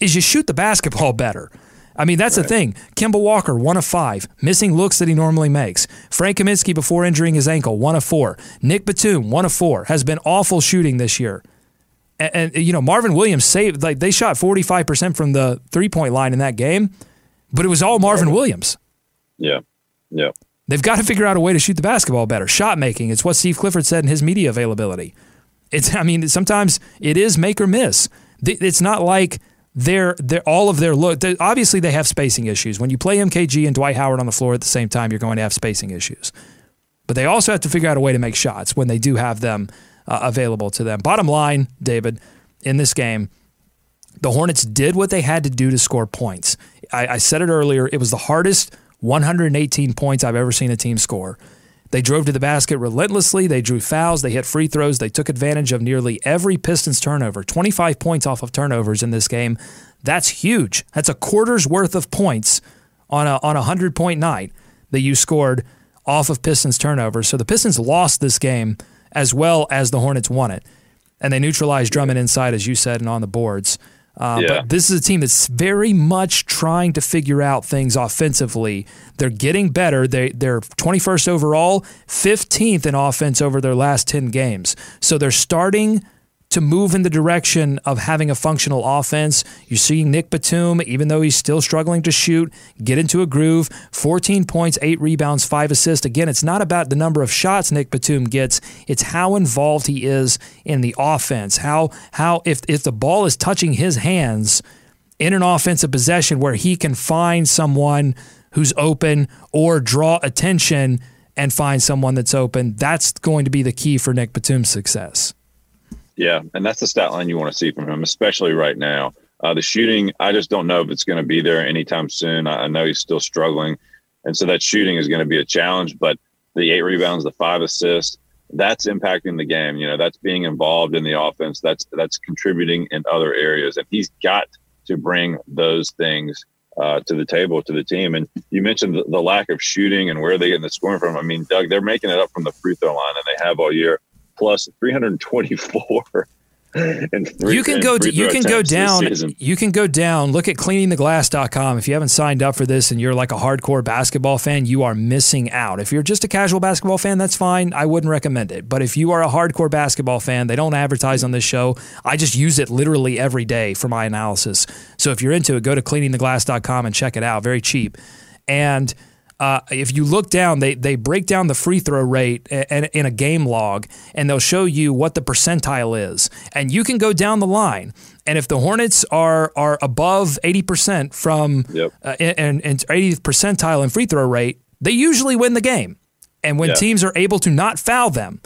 [SPEAKER 1] is you shoot the basketball better. I mean, that's the thing. Kemba Walker, one of five, missing looks that he normally makes. Frank Kaminsky, before injuring his ankle, one of four. Nick Batum, one of four, has been awful shooting this year. And, and you know, Marvin Williams saved, like, they shot 45% from the three point line in that game, but it was all Marvin Williams.
[SPEAKER 2] Yeah. Yeah.
[SPEAKER 1] They've got to figure out a way to shoot the basketball better. Shot making. It's what Steve Clifford said in his media availability. It's I mean sometimes it is make or miss. It's not like they're they're all of their look. Obviously they have spacing issues. When you play MKG and Dwight Howard on the floor at the same time, you're going to have spacing issues. But they also have to figure out a way to make shots when they do have them uh, available to them. Bottom line, David, in this game, the Hornets did what they had to do to score points. I, I said it earlier. It was the hardest 118 points I've ever seen a team score. They drove to the basket relentlessly. They drew fouls. They hit free throws. They took advantage of nearly every Pistons turnover. 25 points off of turnovers in this game. That's huge. That's a quarter's worth of points on a on a hundred point night that you scored off of Pistons turnovers. So the Pistons lost this game as well as the Hornets won it, and they neutralized Drummond inside, as you said, and on the boards. Uh,
[SPEAKER 2] Yeah.
[SPEAKER 1] But this is a team that's very much trying to figure out things offensively. They're getting better. They they're 21st overall, 15th in offense over their last 10 games. So they're starting to move in the direction of having a functional offense. You're seeing Nick Batum, even though he's still struggling to shoot, get into a groove. 14 points, eight rebounds, five assists. Again, it's not about the number of shots Nick Batum gets; it's how involved he is in the offense. How how if if the ball is touching his hands in an offensive possession where he can find someone who's open or draw attention and find someone that's open, that's going to be the key for Nick Batum's success.
[SPEAKER 2] Yeah, and that's the stat line you want to see from him, especially right now. Uh, the shooting, I just don't know if it's going to be there anytime soon. I, I know he's still struggling. and so that shooting is going to be a challenge. But the eight rebounds, the five assists, that's impacting the game. You know, that's being involved in the offense. That's that's contributing in other areas, and he's got to bring those things uh, to the table to the team. And you mentioned the, the, lack of shooting and where they getting the scoring from. I mean, Doug, they're making it up from the free throw line, and they have all year, plus 324
[SPEAKER 1] you can go you can go down you can go down. Look at cleaningtheglass.com if you haven't signed up for this and you're like a hardcore basketball fan you are missing out. If you're just a casual basketball fan that's fine. I wouldn't recommend it. But if you are a hardcore basketball fan they don't advertise on this show. I just use it literally every day for my analysis. So if you're into it go to cleaningtheglass.com and check it out. Very cheap. And uh, if you look down, they, they break down the free throw rate in, in a game log and they'll show you what the percentile is. And you can go down the line. And if the Hornets are are above 80% from
[SPEAKER 2] yep.
[SPEAKER 1] uh, and, and 80th percentile in free throw rate, they usually win the game. And when yeah. teams are able to not foul them,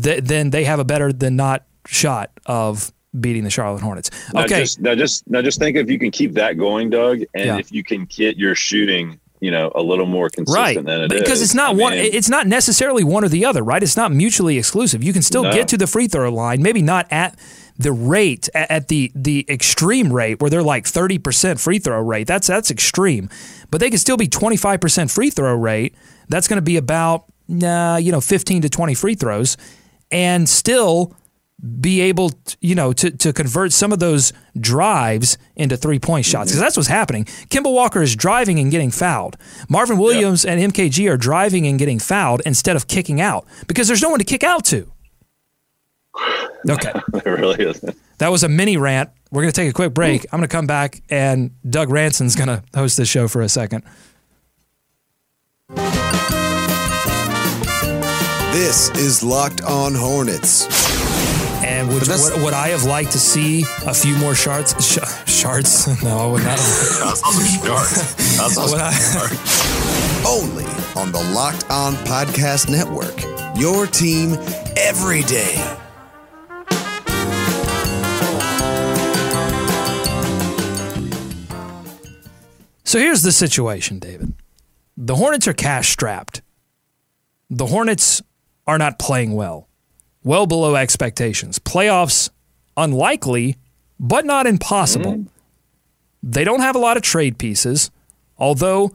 [SPEAKER 1] th- then they have a better than not shot of beating the Charlotte Hornets. Okay.
[SPEAKER 2] Now just, now just now just think if you can keep that going, Doug, and yeah. if you can get your shooting you know a little more consistent
[SPEAKER 1] right.
[SPEAKER 2] than it
[SPEAKER 1] because
[SPEAKER 2] is.
[SPEAKER 1] it's not I one mean, it's not necessarily one or the other right it's not mutually exclusive you can still no. get to the free throw line maybe not at the rate at the the extreme rate where they're like 30% free throw rate that's that's extreme but they can still be 25% free throw rate that's going to be about uh, you know 15 to 20 free throws and still be able, to, you know, to, to convert some of those drives into three point shots mm-hmm. because that's what's happening. Kemba Walker is driving and getting fouled. Marvin Williams yep. and MKG are driving and getting fouled instead of kicking out because there's no one to kick out to. Okay,
[SPEAKER 2] there really isn't.
[SPEAKER 1] That was a mini rant. We're going to take a quick break. I'm going to come back and Doug Ranson's going to host this show for a second.
[SPEAKER 3] This is Locked On Hornets.
[SPEAKER 1] And would, would, would, I have liked to see a few more shards? Sh- shards? No, I would not.
[SPEAKER 4] That's awesome shards. That's awesome
[SPEAKER 3] Only on the Locked On Podcast Network. Your team every day.
[SPEAKER 1] So here's the situation, David. The Hornets are cash strapped. The Hornets are not playing well well below expectations. Playoffs unlikely, but not impossible. Mm. They don't have a lot of trade pieces, although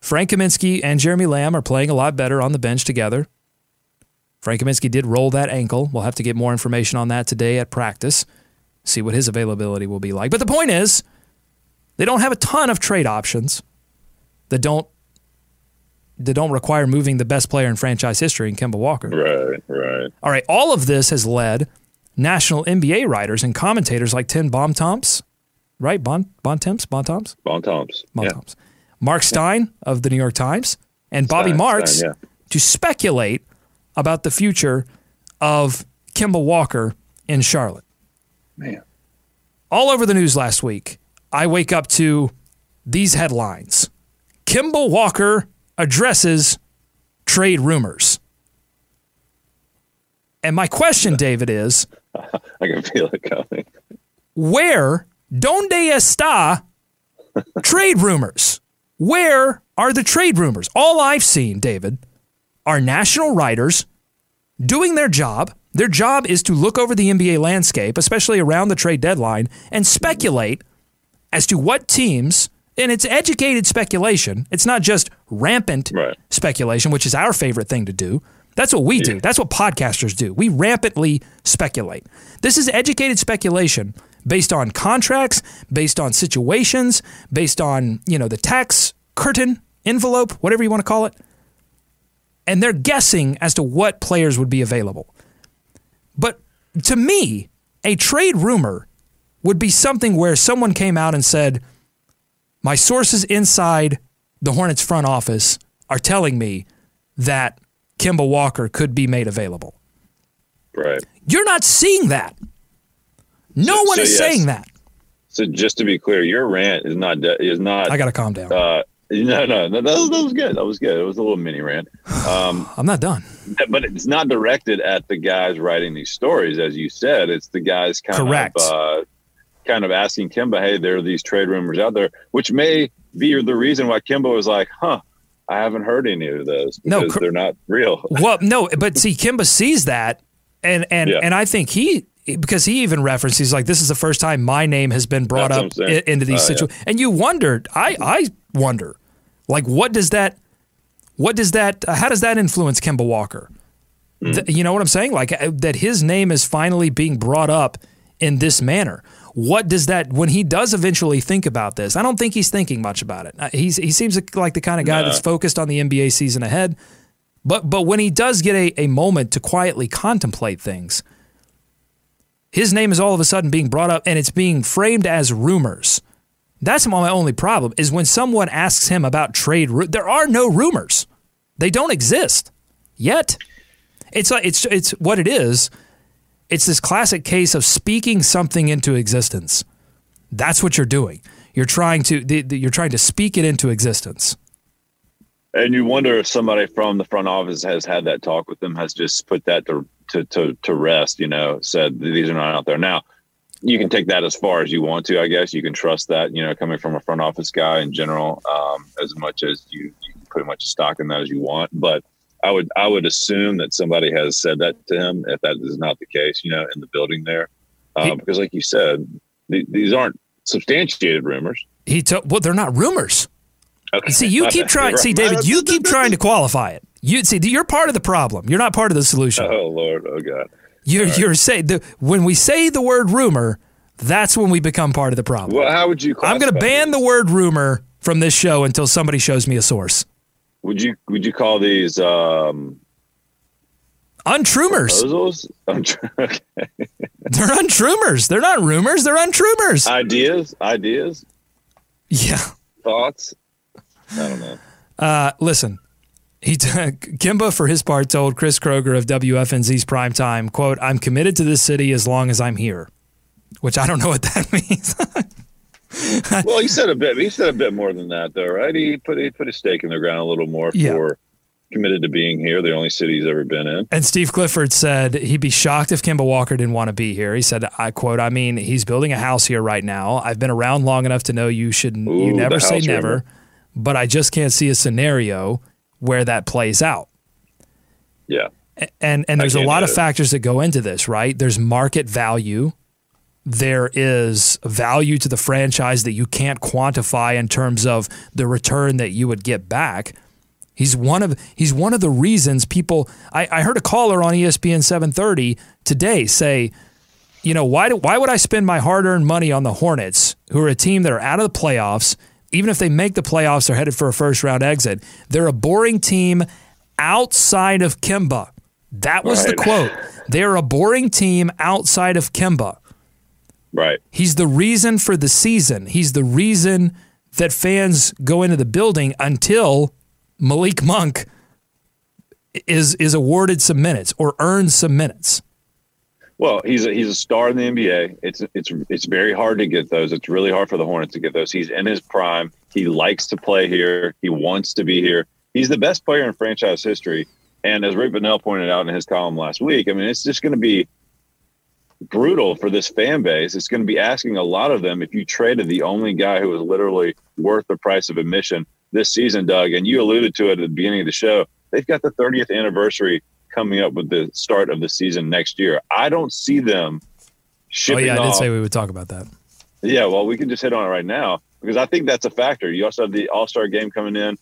[SPEAKER 1] Frank Kaminsky and Jeremy Lamb are playing a lot better on the bench together. Frank Kaminsky did roll that ankle. We'll have to get more information on that today at practice, see what his availability will be like. But the point is, they don't have a ton of trade options that don't that don't require moving the best player in franchise history in Kemba Walker.
[SPEAKER 2] Right, right.
[SPEAKER 1] All right. All of this has led national NBA writers and commentators like Tim Bontemps, right? Bon Bontemps, Bontemps,
[SPEAKER 2] Bontemps,
[SPEAKER 1] Bontemps. Yeah. Mark Stein yeah. of the New York Times and Bobby Stein, Marks Stein, yeah. to speculate about the future of Kemba Walker in Charlotte.
[SPEAKER 2] Man.
[SPEAKER 1] All over the news last week, I wake up to these headlines. Kemba Walker addresses trade rumors. And my question, David, is
[SPEAKER 2] I can feel it coming.
[SPEAKER 1] Where donde está trade rumors? Where are the trade rumors? All I've seen, David, are national writers doing their job. Their job is to look over the NBA landscape, especially around the trade deadline, and speculate as to what teams and it's educated speculation. It's not just rampant
[SPEAKER 2] right.
[SPEAKER 1] speculation, which is our favorite thing to do. That's what we yeah. do. That's what podcasters do. We rampantly speculate. This is educated speculation based on contracts, based on situations, based on, you know, the tax curtain, envelope, whatever you want to call it. And they're guessing as to what players would be available. But to me, a trade rumor would be something where someone came out and said, my sources inside the Hornets front office are telling me that Kemba Walker could be made available.
[SPEAKER 2] Right.
[SPEAKER 1] You're not seeing that. No so, one so is yes. saying that.
[SPEAKER 2] So just to be clear, your rant is not is not.
[SPEAKER 1] I got to calm down.
[SPEAKER 2] Uh, no, no, no, that was, that was good. That was good. It was a little mini rant. Um,
[SPEAKER 1] I'm not done.
[SPEAKER 2] But it's not directed at the guys writing these stories, as you said. It's the guys kind
[SPEAKER 1] Correct.
[SPEAKER 2] of uh, kind of asking Kemba, hey, there are these trade rumors out there, which may be the reason why Kemba was like, huh, I haven't heard any of those
[SPEAKER 1] No,
[SPEAKER 2] because
[SPEAKER 1] cr-
[SPEAKER 2] they're not real.
[SPEAKER 1] Well, no, but see, Kemba sees that, and and
[SPEAKER 2] Yeah.
[SPEAKER 1] and I think he because he even referenced he's like, this is the first time my name has been brought
[SPEAKER 2] That's
[SPEAKER 1] up
[SPEAKER 2] what I'm saying.
[SPEAKER 1] i- into these
[SPEAKER 2] Oh, yeah.
[SPEAKER 1] situations, and you wondered, I I wonder, like, what does that, what does that, uh, how does that influence Kemba Walker? Th- you know what I'm saying? Like uh, that his name is finally being brought up in this manner. What does that when he does eventually think about this? I don't think he's thinking much about it. Uh, He's he seems like the kind of guy
[SPEAKER 2] No.
[SPEAKER 1] that's focused on the NBA season ahead. But but when he does get a, a moment to quietly contemplate things, his name is all of a sudden being brought up and it's being framed as rumors. That's my only problem is when someone asks him about trade. There are no rumors; they don't exist yet. It's like it's it's what it is. It's this classic case of speaking something into existence. That's what you're doing. You're trying to the, the- you're trying to speak it into existence.
[SPEAKER 2] And you wonder if somebody from the front office has had that talk with them, has just put that to to to, to rest. You know, said these are not out there now. You can take that as far as you want to, I guess. You can trust that, you know, coming from a front office guy in general, um, as much as you, you can put much stock in that as you want. But I would I would assume that somebody has said that to him. If that is not the case, you know, in the building there, uh,
[SPEAKER 1] He-
[SPEAKER 2] because like you said, th- these aren't substantiated rumors.
[SPEAKER 1] He took well, they're not rumors.
[SPEAKER 2] Okay.
[SPEAKER 1] See, you keep trying. See, David, you keep trying to qualify it. You see, you're part of the problem. You're not part of the solution.
[SPEAKER 2] Oh Lord, oh God.
[SPEAKER 1] You're you're saying the, when we say the word rumor, that's when we become part of the problem.
[SPEAKER 2] Well, how would you?
[SPEAKER 1] I'm going to ban
[SPEAKER 2] these?
[SPEAKER 1] the word rumor from this show until somebody shows me a source.
[SPEAKER 2] Would you would you call these um
[SPEAKER 1] Untrumors.
[SPEAKER 2] proposals? Um, okay.
[SPEAKER 1] They're untrumors. They're not rumors. They're untrumors.
[SPEAKER 2] Ideas, ideas,
[SPEAKER 1] yeah.
[SPEAKER 2] thoughts. I don't know.
[SPEAKER 1] Uh, listen, he t- Kemba for his part told Chris Kroeger of WFNZ's primetime, "quote I'm committed to this city as long as I'm here," which I don't know what that means.
[SPEAKER 2] Well, he said a bit. He said a bit more than that, though, right? He put he put a stake in the ground a little more
[SPEAKER 1] Yeah.
[SPEAKER 2] for committed to being here. The only city he's ever been in.
[SPEAKER 1] And Steve Clifford said he'd be shocked if Kemba Walker didn't want to be here. He said, "I quote: I mean, he's building a house here right now. I've been around long enough to know you should you never say never, but I just can't see a scenario where that plays out."
[SPEAKER 2] Yeah,
[SPEAKER 1] And and there's a lot of factors that go into this, right? There's market value. There is value to the franchise that you can't quantify in terms of the return that you would get back. He's one of he's one of the reasons people. I, I heard a caller on ESPN 730 today say, you know, why do, why would I spend my hard earned money on the Hornets, who are a team that are out of the playoffs? Even if they make the playoffs, they're headed for a first round exit. They're a boring team outside of Kemba. That was the quote. They're a boring team outside of Kemba.
[SPEAKER 2] Right.
[SPEAKER 1] He's the reason for the season. He's the reason that fans go into the building until Malik Monk is is awarded some minutes or earns some minutes.
[SPEAKER 2] Well, he's a, he's a star in the NBA. It's it's it's very hard to get those. It's really hard for the Hornets to get those. He's in his prime. He likes to play here. He wants to be here. He's the best player in franchise history. And as Rick Bonnell pointed out in his column last week, I mean, it's just going to be brutal for this fan base. It's going to be asking a lot of them if you traded the only guy who was literally worth the price of admission this season, Doug. And you alluded to it at the beginning of the show. They've got the 30th anniversary coming up with the start of the season next year. I don't see them
[SPEAKER 1] Oh
[SPEAKER 2] shipping
[SPEAKER 1] yeah, I did
[SPEAKER 2] off.
[SPEAKER 1] say we would talk about that.
[SPEAKER 2] yeah, well, we can just hit on it right now because I think that's a factor. You also have the All Star game coming in,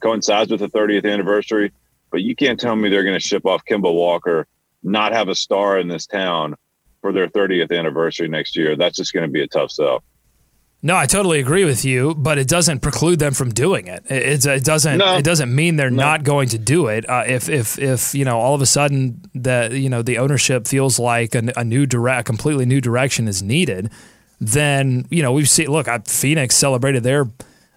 [SPEAKER 2] coincides with the 30th anniversary, but you can't tell me they're going to ship off Kemba Walker, not have a star in this town for their 30th anniversary next year. That's just going to be a tough sell.
[SPEAKER 1] No, I totally agree with you, but it doesn't preclude them from doing it. It, it doesn't.
[SPEAKER 2] No.
[SPEAKER 1] It doesn't mean they're not going to do it. Uh, if if if you know all of a sudden that you know the ownership feels like a, a new direct, a completely new direction is needed, then you know we've seen. Look, I, Phoenix celebrated their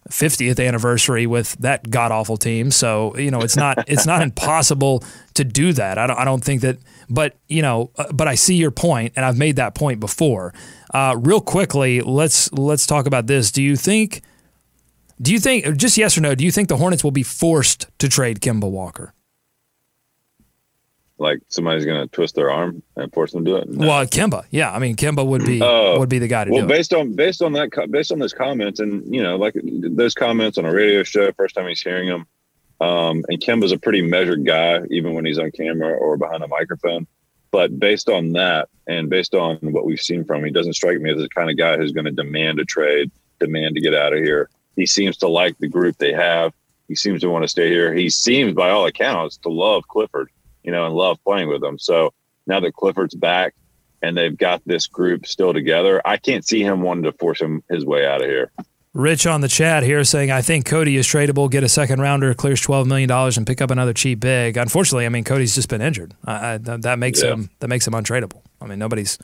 [SPEAKER 1] 50th anniversary with that god awful team. So you know it's not it's not impossible to do that. I don't I don't think that. But you know, uh, but I see your point, and I've made that point before. Uh, real quickly, let's let's talk about this. Do you think? Do you think just yes or no? Do you think the Hornets will be forced to trade Kemba Walker?
[SPEAKER 2] Like somebody's going to twist their arm and force them to do it. No.
[SPEAKER 1] Well, Kemba, yeah, I mean Kemba would be
[SPEAKER 2] Oh.
[SPEAKER 1] would be the guy to
[SPEAKER 2] well,
[SPEAKER 1] do it.
[SPEAKER 2] Well based on based on that based on those comments, and you know, like those comments on a radio show, first time he's hearing them. Um, and Kemba's a pretty measured guy, even when he's on camera or behind a microphone. But based on that, and based on what we've seen from him, he doesn't strike me as the kind of guy who's going to demand a trade, demand to get out of here. He seems to like the group they have. He seems to want to stay here. He seems, by all accounts, to love Clifford, you know, and love playing with them. So now that Clifford's back and they've got this group still together, I can't see him wanting to force him his way out of here.
[SPEAKER 1] Rich on the chat here saying, I think Cody is tradable, get a second rounder, clears $12 million, and pick up another cheap big. Unfortunately, I mean, Cody's just been injured. I, I, that makes
[SPEAKER 2] Yeah.
[SPEAKER 1] him that makes him untradeable. I mean, nobody's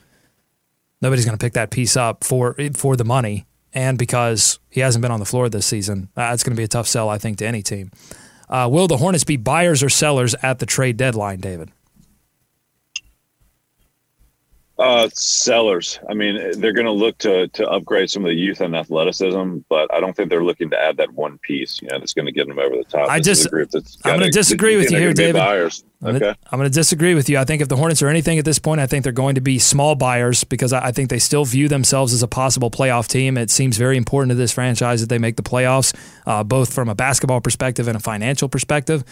[SPEAKER 1] nobody's going to pick that piece up for for the money and because he hasn't been on the floor this season. Uh, it's going to be a tough sell, I think, to any team. Uh, will the Hornets be buyers or sellers at the trade deadline, David?
[SPEAKER 2] Uh, sellers. I mean, they're going to look to to upgrade some of the youth and athleticism, but I don't think they're looking to add that one piece. You know, that's going to get them over the top.
[SPEAKER 1] I just-
[SPEAKER 2] a group that's
[SPEAKER 1] I'm gonna disagree with you here, David.
[SPEAKER 2] Buyers.
[SPEAKER 1] I'm
[SPEAKER 2] Okay.
[SPEAKER 1] I'm gonna disagree with you. I think if the Hornets are anything at this point, I think they're going to be small buyers because I I think they still view themselves as a possible playoff team. It seems very important to this franchise that they make the playoffs, uh, both from a basketball perspective and a financial perspective.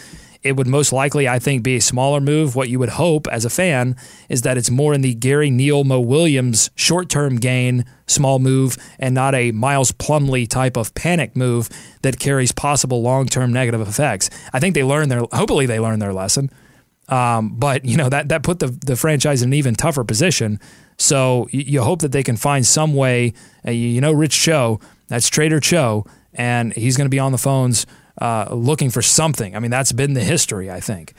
[SPEAKER 1] It would most likely, I think, be a smaller move. What you would hope as a fan is that it's more in the Gary Neal, Mo Williams short term gain, small move, and not a Miles Plumlee type of panic move that carries possible long term negative effects. I think they learned their, hopefully, they learned their lesson. Um, but you know that that put the the franchise in an even tougher position. So you, hope that they can find some way. Uh, you know, Rich Cho, that's Trader Cho, and he's going to be on the phones uh, looking for something. I mean, that's been the history. I think.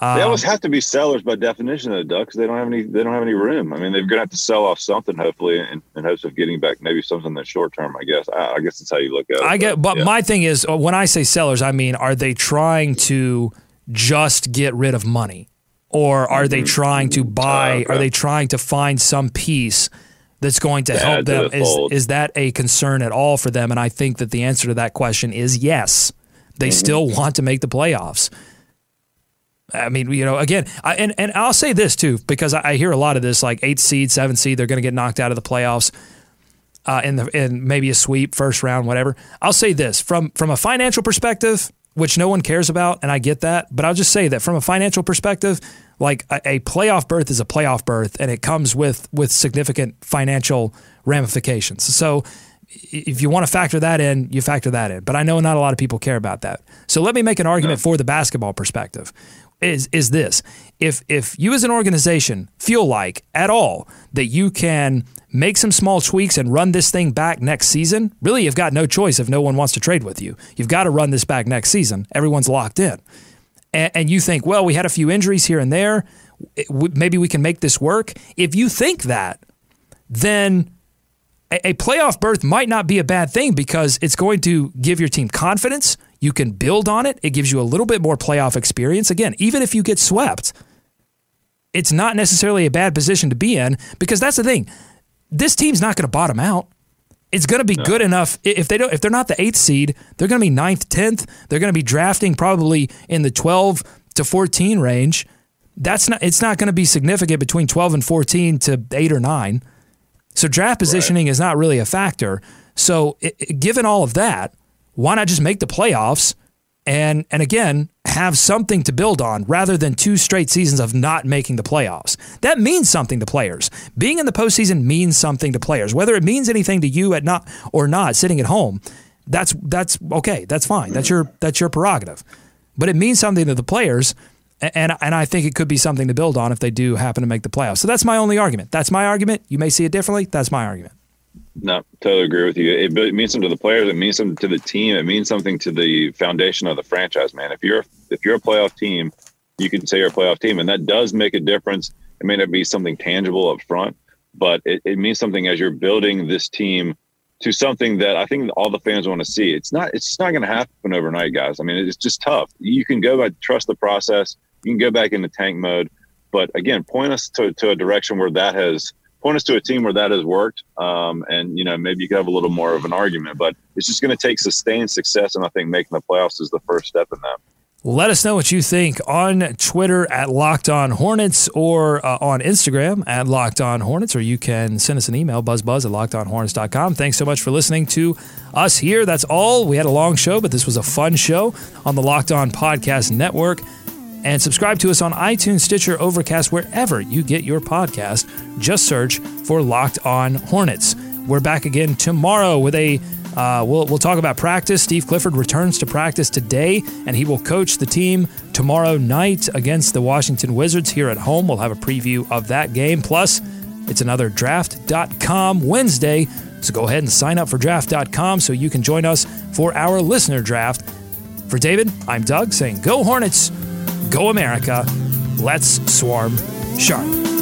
[SPEAKER 2] They
[SPEAKER 1] Um,
[SPEAKER 2] almost have to be sellers by definition, though, Doug, 'cause they don't have any. They don't have any room. I mean, they're going to have to sell off something, hopefully, in, in hopes of getting back maybe something in the short term. I guess. I, I guess that's how you look at it.
[SPEAKER 1] I get, but
[SPEAKER 2] yeah.
[SPEAKER 1] my thing is uh, when I say sellers, I mean, are they trying to just get rid of money, or are they trying to buy?
[SPEAKER 2] Mm-hmm. okay.
[SPEAKER 1] Are they trying to find some piece that's going to help
[SPEAKER 2] to
[SPEAKER 1] them?
[SPEAKER 2] the
[SPEAKER 1] Is is that a concern at all for them? And I think that the answer to that question is yes. They
[SPEAKER 2] Mm-hmm.
[SPEAKER 1] still want to make the playoffs. I mean, you know, again, I, and and I'll say this too because I, I hear a lot of this, like eighth seed, seventh seed, they're going to get knocked out of the playoffs uh, in the in maybe a sweep, first round, whatever. I'll say this from from a financial perspective, which no one cares about, and I get that, but I'll just say that from a financial perspective, like a, a playoff berth is a playoff berth, and it comes with with significant financial ramifications. So if you want to factor that in, you factor that in. But I know not a lot of people care about that. So let me make an argument for the basketball perspective. Is is this if if you as an organization feel like at all that you can make some small tweaks and run this thing back next season, really you've got no choice if no one wants to trade with you. You've got to run this back next season. Everyone's locked in. And, and you think, well, we had a few injuries here and there. Maybe we can make this work. If you think that, then a, a playoff berth might not be a bad thing because it's going to give your team confidence. You can build on it. It gives you a little bit more playoff experience. Again, even if you get swept, it's not necessarily a bad position to be in because that's the thing. This team's not going to bottom out. It's going to be good enough if they don't. If they're not the eighth seed, they're going to be ninth, tenth. They're going to be drafting probably in the twelve to fourteen range. That's not. It's not going to be significant between twelve and fourteen to eight or nine. So draft positioning is not really a factor. So i i- given all of that, why not just make the playoffs and and again have something to build on rather than two straight seasons of not making the playoffs. That means something to players. Being in the postseason means something to players. Whether it means anything to you at not or not sitting at home, that's that's okay. That's fine. That's your that's your prerogative. But it means something to the players. And, and I think it could be something to build on if they do happen to make the playoffs. So that's my only argument. That's my argument. You may see it differently. That's my argument.
[SPEAKER 2] No, totally agree with you. It, it means something to the players. It means something to the team. It means something to the foundation of the franchise, man. If you're if you're a playoff team, you can say you're a playoff team, and that does make a difference. It may not be something tangible up front, but it, it means something as you're building this team to something that I think all the fans want to see. It's not it's not going to happen overnight, guys. I mean, it's just tough. You can go back, trust the process. You can go back into tank mode, but again, point us to, to a direction where that has point us to a team where that has worked. Um, and you know, maybe you could have a little more of an argument, but it's just going to take sustained success. And I think making the playoffs is the first step in that.
[SPEAKER 1] Let us know what you think on Twitter at Locked On Hornets or uh, on Instagram at Locked On Hornets, or you can send us an email, buzzbuzz at lockedonhornets.com. Thanks so much for listening to us here. That's all. We had a long show, but this was a fun show on the Locked On Podcast Network. And subscribe to us on iTunes, Stitcher, Overcast, wherever you get your podcast. Just search for Locked On Hornets. We're back again tomorrow with a uh, we'll, we'll talk about practice. Steve Clifford returns to practice today, and he will coach the team tomorrow night against the Washington Wizards here at home. We'll have a preview of that game. Plus, it's another draft.com Wednesday. So go ahead and sign up for draft.com so you can join us for our listener draft. For David, I'm Doug saying, Go Hornets, go America, let's swarm sharp.